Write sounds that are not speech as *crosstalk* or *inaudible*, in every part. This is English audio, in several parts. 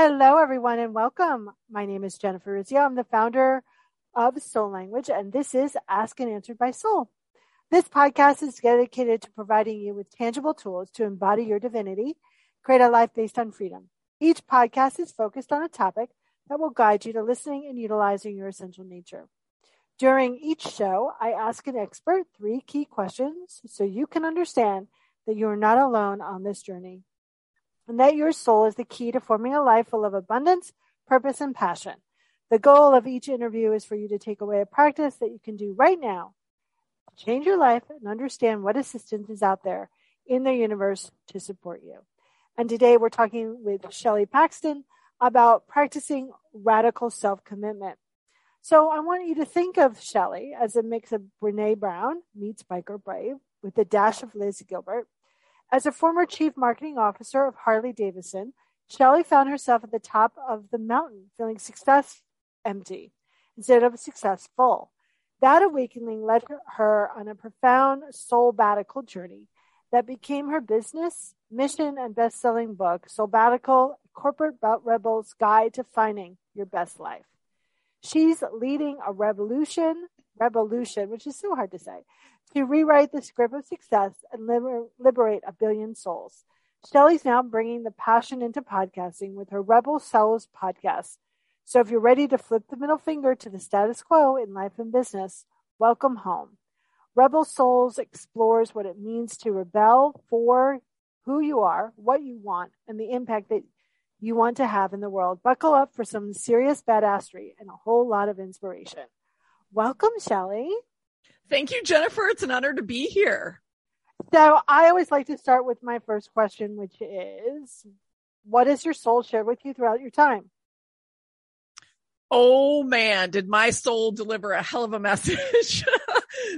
Hello, everyone, and welcome. My name is Jennifer Urezzio. I'm the founder of Soul Language, and this is Ask and Answered by Soul. This podcast is dedicated to providing you with tangible tools to embody your divinity, create a life based on freedom. Each podcast is focused on a topic that will guide you to listening and utilizing your essential nature. During each show, I ask an expert three key questions so you can understand that you are not alone on this journey and that your soul is the key to forming a life full of abundance, purpose, and passion. The goal of each interview is for you to take away a practice that you can do right now to change your life and understand what assistance is out there in the universe to support you. And today we're talking with Shelley Paxton about practicing radical self commitment. So I want you to think of Shelley as a mix of Brene Brown meets Biker Babe with a dash of Liz Gilbert. As a former chief marketing officer of Harley Davidson, Shelley found herself at the top of the mountain, feeling success empty instead of successful. That awakening led her on a profound soulbatical journey that became her business, mission, and best selling book, Soulbatical Corporate Rebel's Guide to Finding Your Best Life. She's leading a revolution, revolution, which is so hard to say, to rewrite the script of success and liber- liberate a billion souls. Shelley's now bringing the passion into podcasting with her Rebel Souls podcast. So if you're ready to flip the middle finger to the status quo in life and business, welcome home. Rebel Souls explores what it means to rebel for who you are, what you want, and the impact that you want to have in the world. Buckle up for some serious badassery and a whole lot of inspiration. Welcome, Shelley. Thank you, Jennifer. It's an honor to be here. So I always like to start with my first question, which is, what has your soul shared with you throughout your time? Oh man, did my soul deliver a hell of a message? *laughs*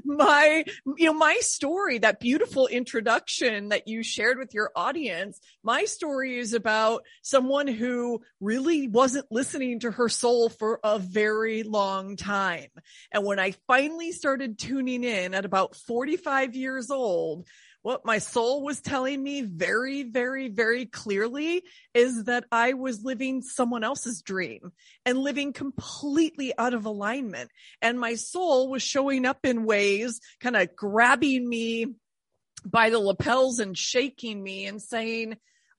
my, you know, my story, that beautiful introduction that you shared with your audience, my story is about someone who really wasn't listening to her soul for a very long time. And when I finally started tuning in at about 45 years old, what my soul was telling me very, very, very clearly is that I was living someone else's dream and living completely out of alignment. And my soul was showing up in ways, kind of grabbing me by the lapels and shaking me and saying,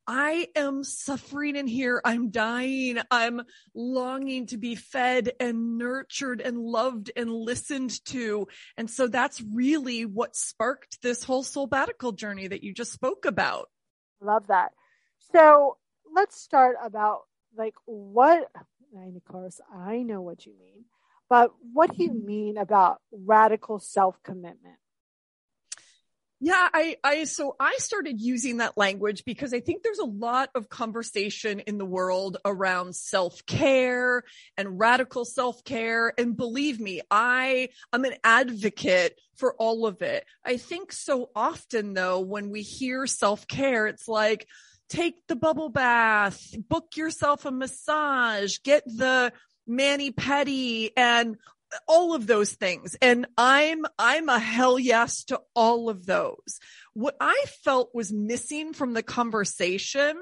I am suffering in here. I'm dying. I'm longing to be fed and nurtured and loved and listened to. And so that's really what sparked this whole soulbatical journey that you just spoke about. Love that. So let's start about like what, and of course, I know what you mean, but what do you mm-hmm. mean about radical self commitment? Yeah, I, I, so I started using that language because I think there's a lot of conversation in the world around self care and radical self care. And believe me, I, I'm an advocate for all of it. I think so often though, when we hear self care, it's like, take the bubble bath, book yourself a massage, get the mani pedi and all of those things. And I'm, I'm a hell yes to all of those. What I felt was missing from the conversation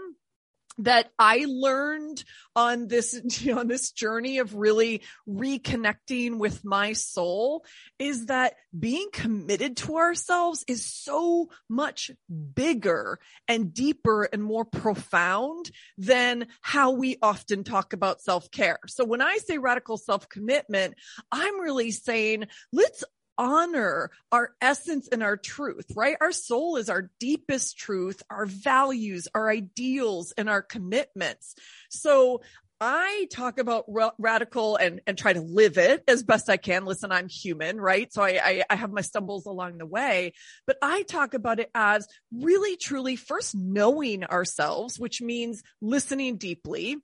that I learned on this, *laughs* on this journey of really reconnecting with my soul is that being committed to ourselves is so much bigger and deeper and more profound than how we often talk about self care. So when I say radical self commitment, I'm really saying let's honor our essence and our truth, right? Our soul is our deepest truth, our values, our ideals, and our commitments. So I talk about ra- radical and, and try to live it as best I can. Listen, I'm human, right? So I, I, I have my stumbles along the way, but I talk about it as really truly first knowing ourselves, which means listening deeply,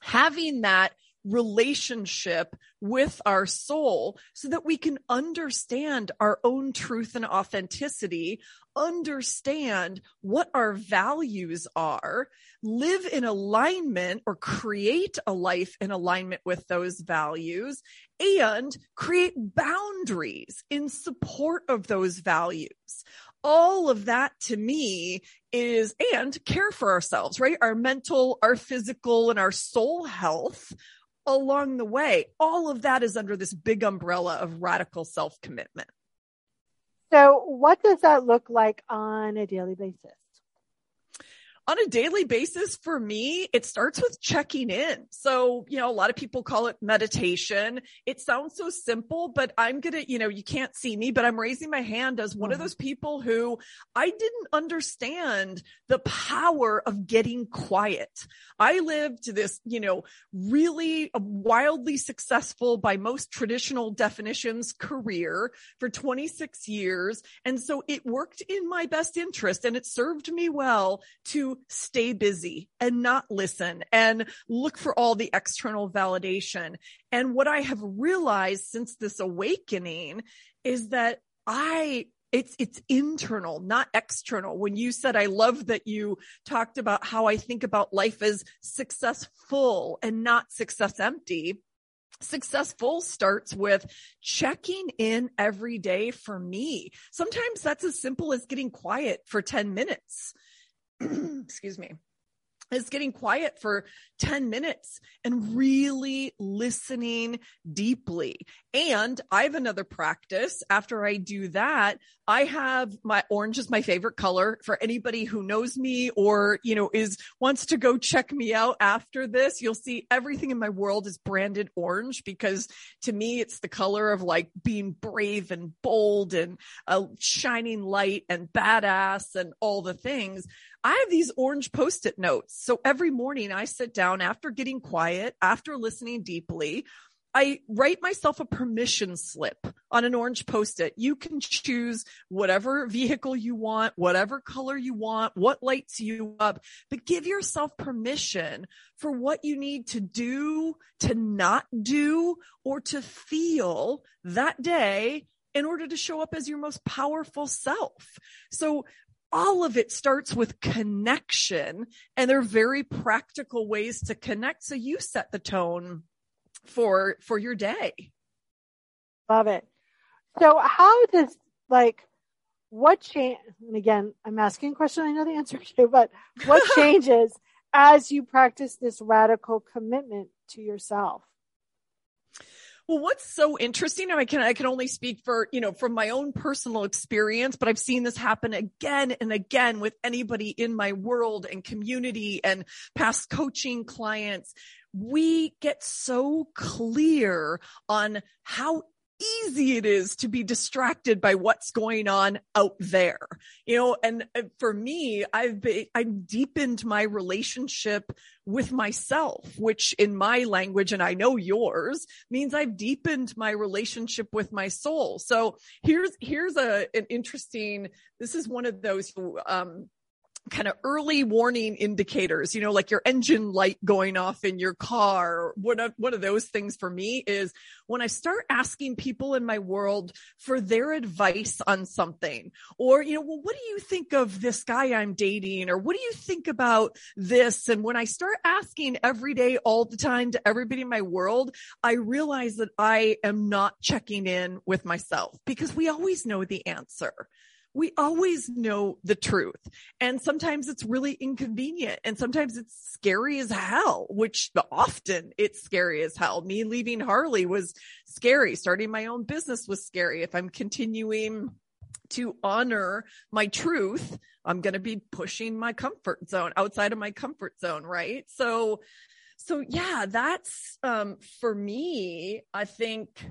having that relationship with our soul so that we can understand our own truth and authenticity, understand what our values are, live in alignment or create a life in alignment with those values and create boundaries in support of those values all of that to me is and care for ourselves, right? Our mental, our physical and our soul health along the way. All of that is under this big umbrella of radical self commitment. So, what does that look like on a daily basis? On a daily basis for me, it starts with checking in. So, you know, a lot of people call it meditation. It sounds so simple, but I'm going to, you know, you can't see me, but I'm raising my hand as one mm-hmm. of those people who I didn't understand the power of getting quiet. I lived this, you know, really wildly successful by most traditional definitions career for 26 years. And so it worked in my best interest and it served me well to stay busy and not listen and look for all the external validation. And what I have realized since this awakening is that I it's it's internal not external when you said i love that you talked about how i think about life as successful and not success empty Successful starts with checking in every day for me. Sometimes that's as simple as getting quiet for 10 minutes. *clears throat* excuse me, is getting quiet for 10 minutes and really listening deeply. And I have another practice. After I do that, I have my orange is my favorite color for anybody who knows me or, you know, is wants to go check me out after this. You'll see everything in my world is branded orange because to me, it's the color of like being brave and bold and a shining light and badass and all the things. I have these orange post-it notes. So every morning I sit down after getting quiet, after listening deeply, I write myself a permission slip on an orange post-it. You can choose whatever vehicle you want, whatever color you want, what lights you up, but give yourself permission for what you need to do, to not do, or to feel that day in order to show up as your most powerful self. So all of it starts with connection and they're very practical ways to connect. So you set the tone for, for your day. Love it. So how does like, what change, and again, I'm asking a question I know the answer to, but what *laughs* changes as you practice this radical commitment to yourself? Well, what's so interesting, and I can, I can only speak for, you know, from my own personal experience, but I've seen this happen again and again with anybody in my world and community and past coaching clients. We get so clear on how easy it is to be distracted by what's going on out there. You know, and uh, for me, I've been, I've deepened my relationship with myself, which in my language, and I know yours means I've deepened my relationship with my soul. So here's, here's a, an interesting, this is one of those, um, kind of early warning indicators, you know, like your engine light going off in your car. One of, one of those things for me is when I start asking people in my world for their advice on something or, you know, well, what do you think of this guy I'm dating? Or what do you think about this? And when I start asking every day, all the time to everybody in my world, I realize that I am not checking in with myself because we always know the answer we always know the truth. And sometimes it's really inconvenient and sometimes it's scary as hell, which often it's scary as hell. Me leaving Harley was scary. Starting my own business was scary. If I'm continuing to honor my truth, I'm going to be pushing my comfort zone outside of my comfort zone. Right. So, so yeah, that's, um, for me, I think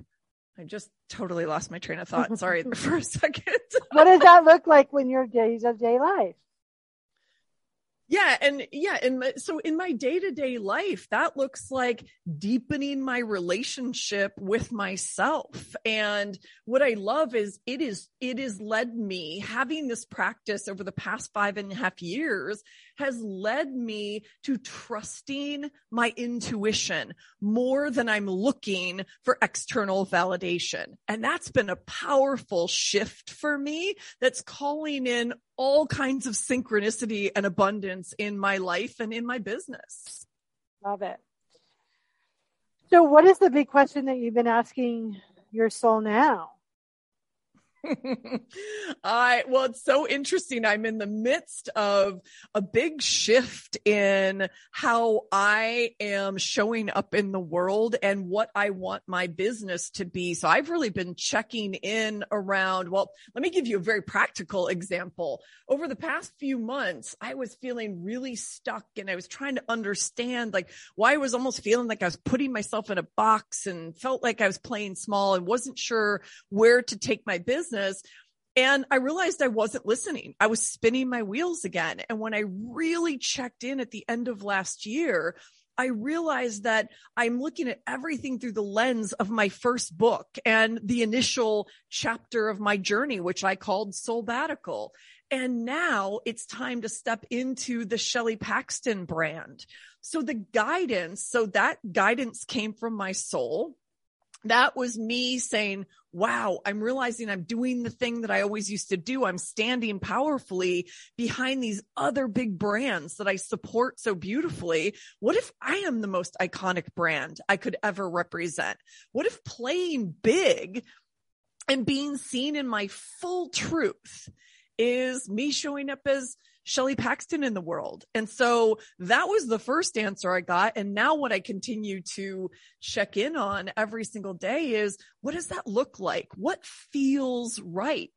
I just totally lost my train of thought. *laughs* Sorry for a second. what does that look like when you're days of day life? Yeah. And yeah. And so in my day to day life, that looks like deepening my relationship with myself. And what I love is it is, it has led me having this practice over the past five and a half years has led me to trusting my intuition more than I'm looking for external validation. And that's been a powerful shift for me that's calling in all kinds of synchronicity and abundance in my life and in my business. Love it. So, what is the big question that you've been asking your soul now? *laughs* I well, it's so interesting. I'm in the midst of a big shift in how I am showing up in the world and what I want my business to be. So I've really been checking in around. Well, let me give you a very practical example. Over the past few months, I was feeling really stuck and I was trying to understand like why I was almost feeling like I was putting myself in a box and felt like I was playing small and wasn't sure where to take my business business. And I realized I wasn't listening. I was spinning my wheels again. And when I really checked in at the end of last year, I realized that I'm looking at everything through the lens of my first book and the initial chapter of my journey, which I called Soulbatical. And now it's time to step into the Shelley Paxton brand. So the guidance, so that guidance came from my soul that was me saying, wow, I'm realizing I'm doing the thing that I always used to do. I'm standing powerfully behind these other big brands that I support so beautifully. What if I am the most iconic brand I could ever represent? What if playing big and being seen in my full truth is me showing up as Shelley Paxton in the world. And so that was the first answer I got. And now what I continue to check in on every single day is what does that look like? What feels right?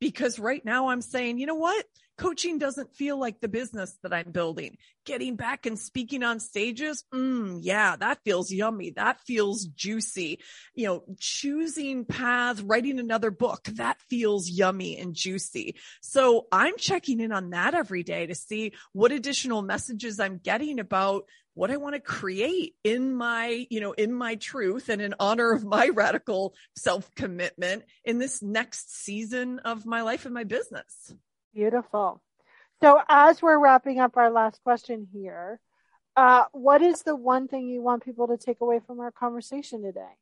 Because right now I'm saying, you know what? Coaching doesn't feel like the business that I'm building. Getting back and speaking on stages. Mm, yeah, that feels yummy. That feels juicy. You know, choosing paths, writing another book, that feels yummy and juicy. So I'm checking in on that every day to see what additional messages I'm getting about what I want to create in my, you know, in my truth and in honor of my radical self commitment in this next season of my life and my business. Beautiful. So as we're wrapping up our last question here, uh, what is the one thing you want people to take away from our conversation today?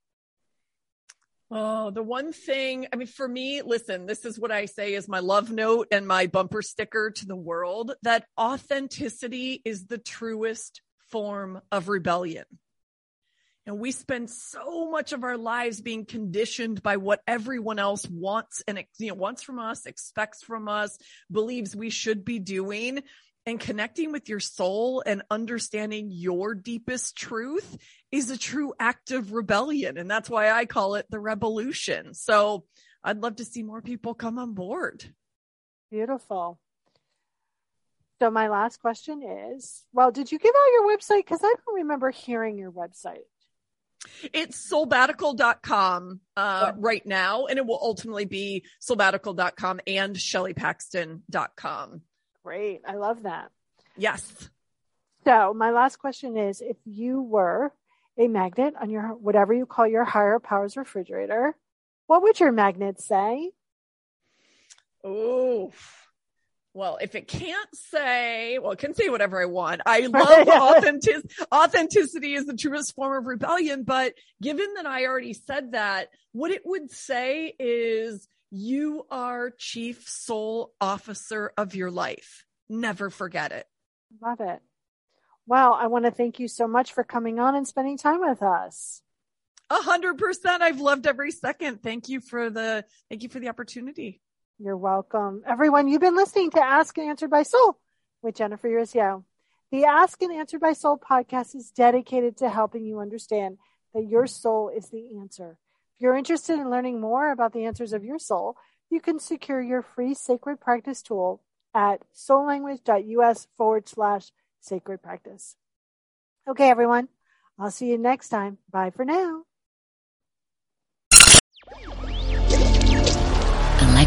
Oh, the one thing, I mean, for me, listen, this is what I say is my love note and my bumper sticker to the world that authenticity is the truest form of rebellion. And we spend so much of our lives being conditioned by what everyone else wants and you know, wants from us, expects from us, believes we should be doing. And connecting with your soul and understanding your deepest truth is a true act of rebellion. And that's why I call it the revolution. So I'd love to see more people come on board. Beautiful. So my last question is, well, did you give out your website? Because I don't remember hearing your website. It's soulbatical.com uh, right now, and it will ultimately be soulbatical.com and shelleypaxton.com. Great. I love that. Yes. So, my last question is if you were a magnet on your whatever you call your higher powers refrigerator, what would your magnet say? Oh, well, if it can't say, well, it can say whatever I want. I *laughs* love authentic, authenticity is the truest form of rebellion. But given that I already said that, what it would say is you are chief soul officer of your life. Never forget it. Love it. Well, I want to thank you so much for coming on and spending time with us. A hundred percent. I've loved every second. Thank you for the, thank you for the opportunity. You're welcome. Everyone, you've been listening to Ask and Answered by Soul with Jennifer Urezzio. The Ask and Answered by Soul podcast is dedicated to helping you understand that your soul is the answer. If you're interested in learning more about the answers of your soul, you can secure your free sacred practice tool at soullanguage.us forward slash sacred practice. Okay, everyone. I'll see you next time. Bye for now.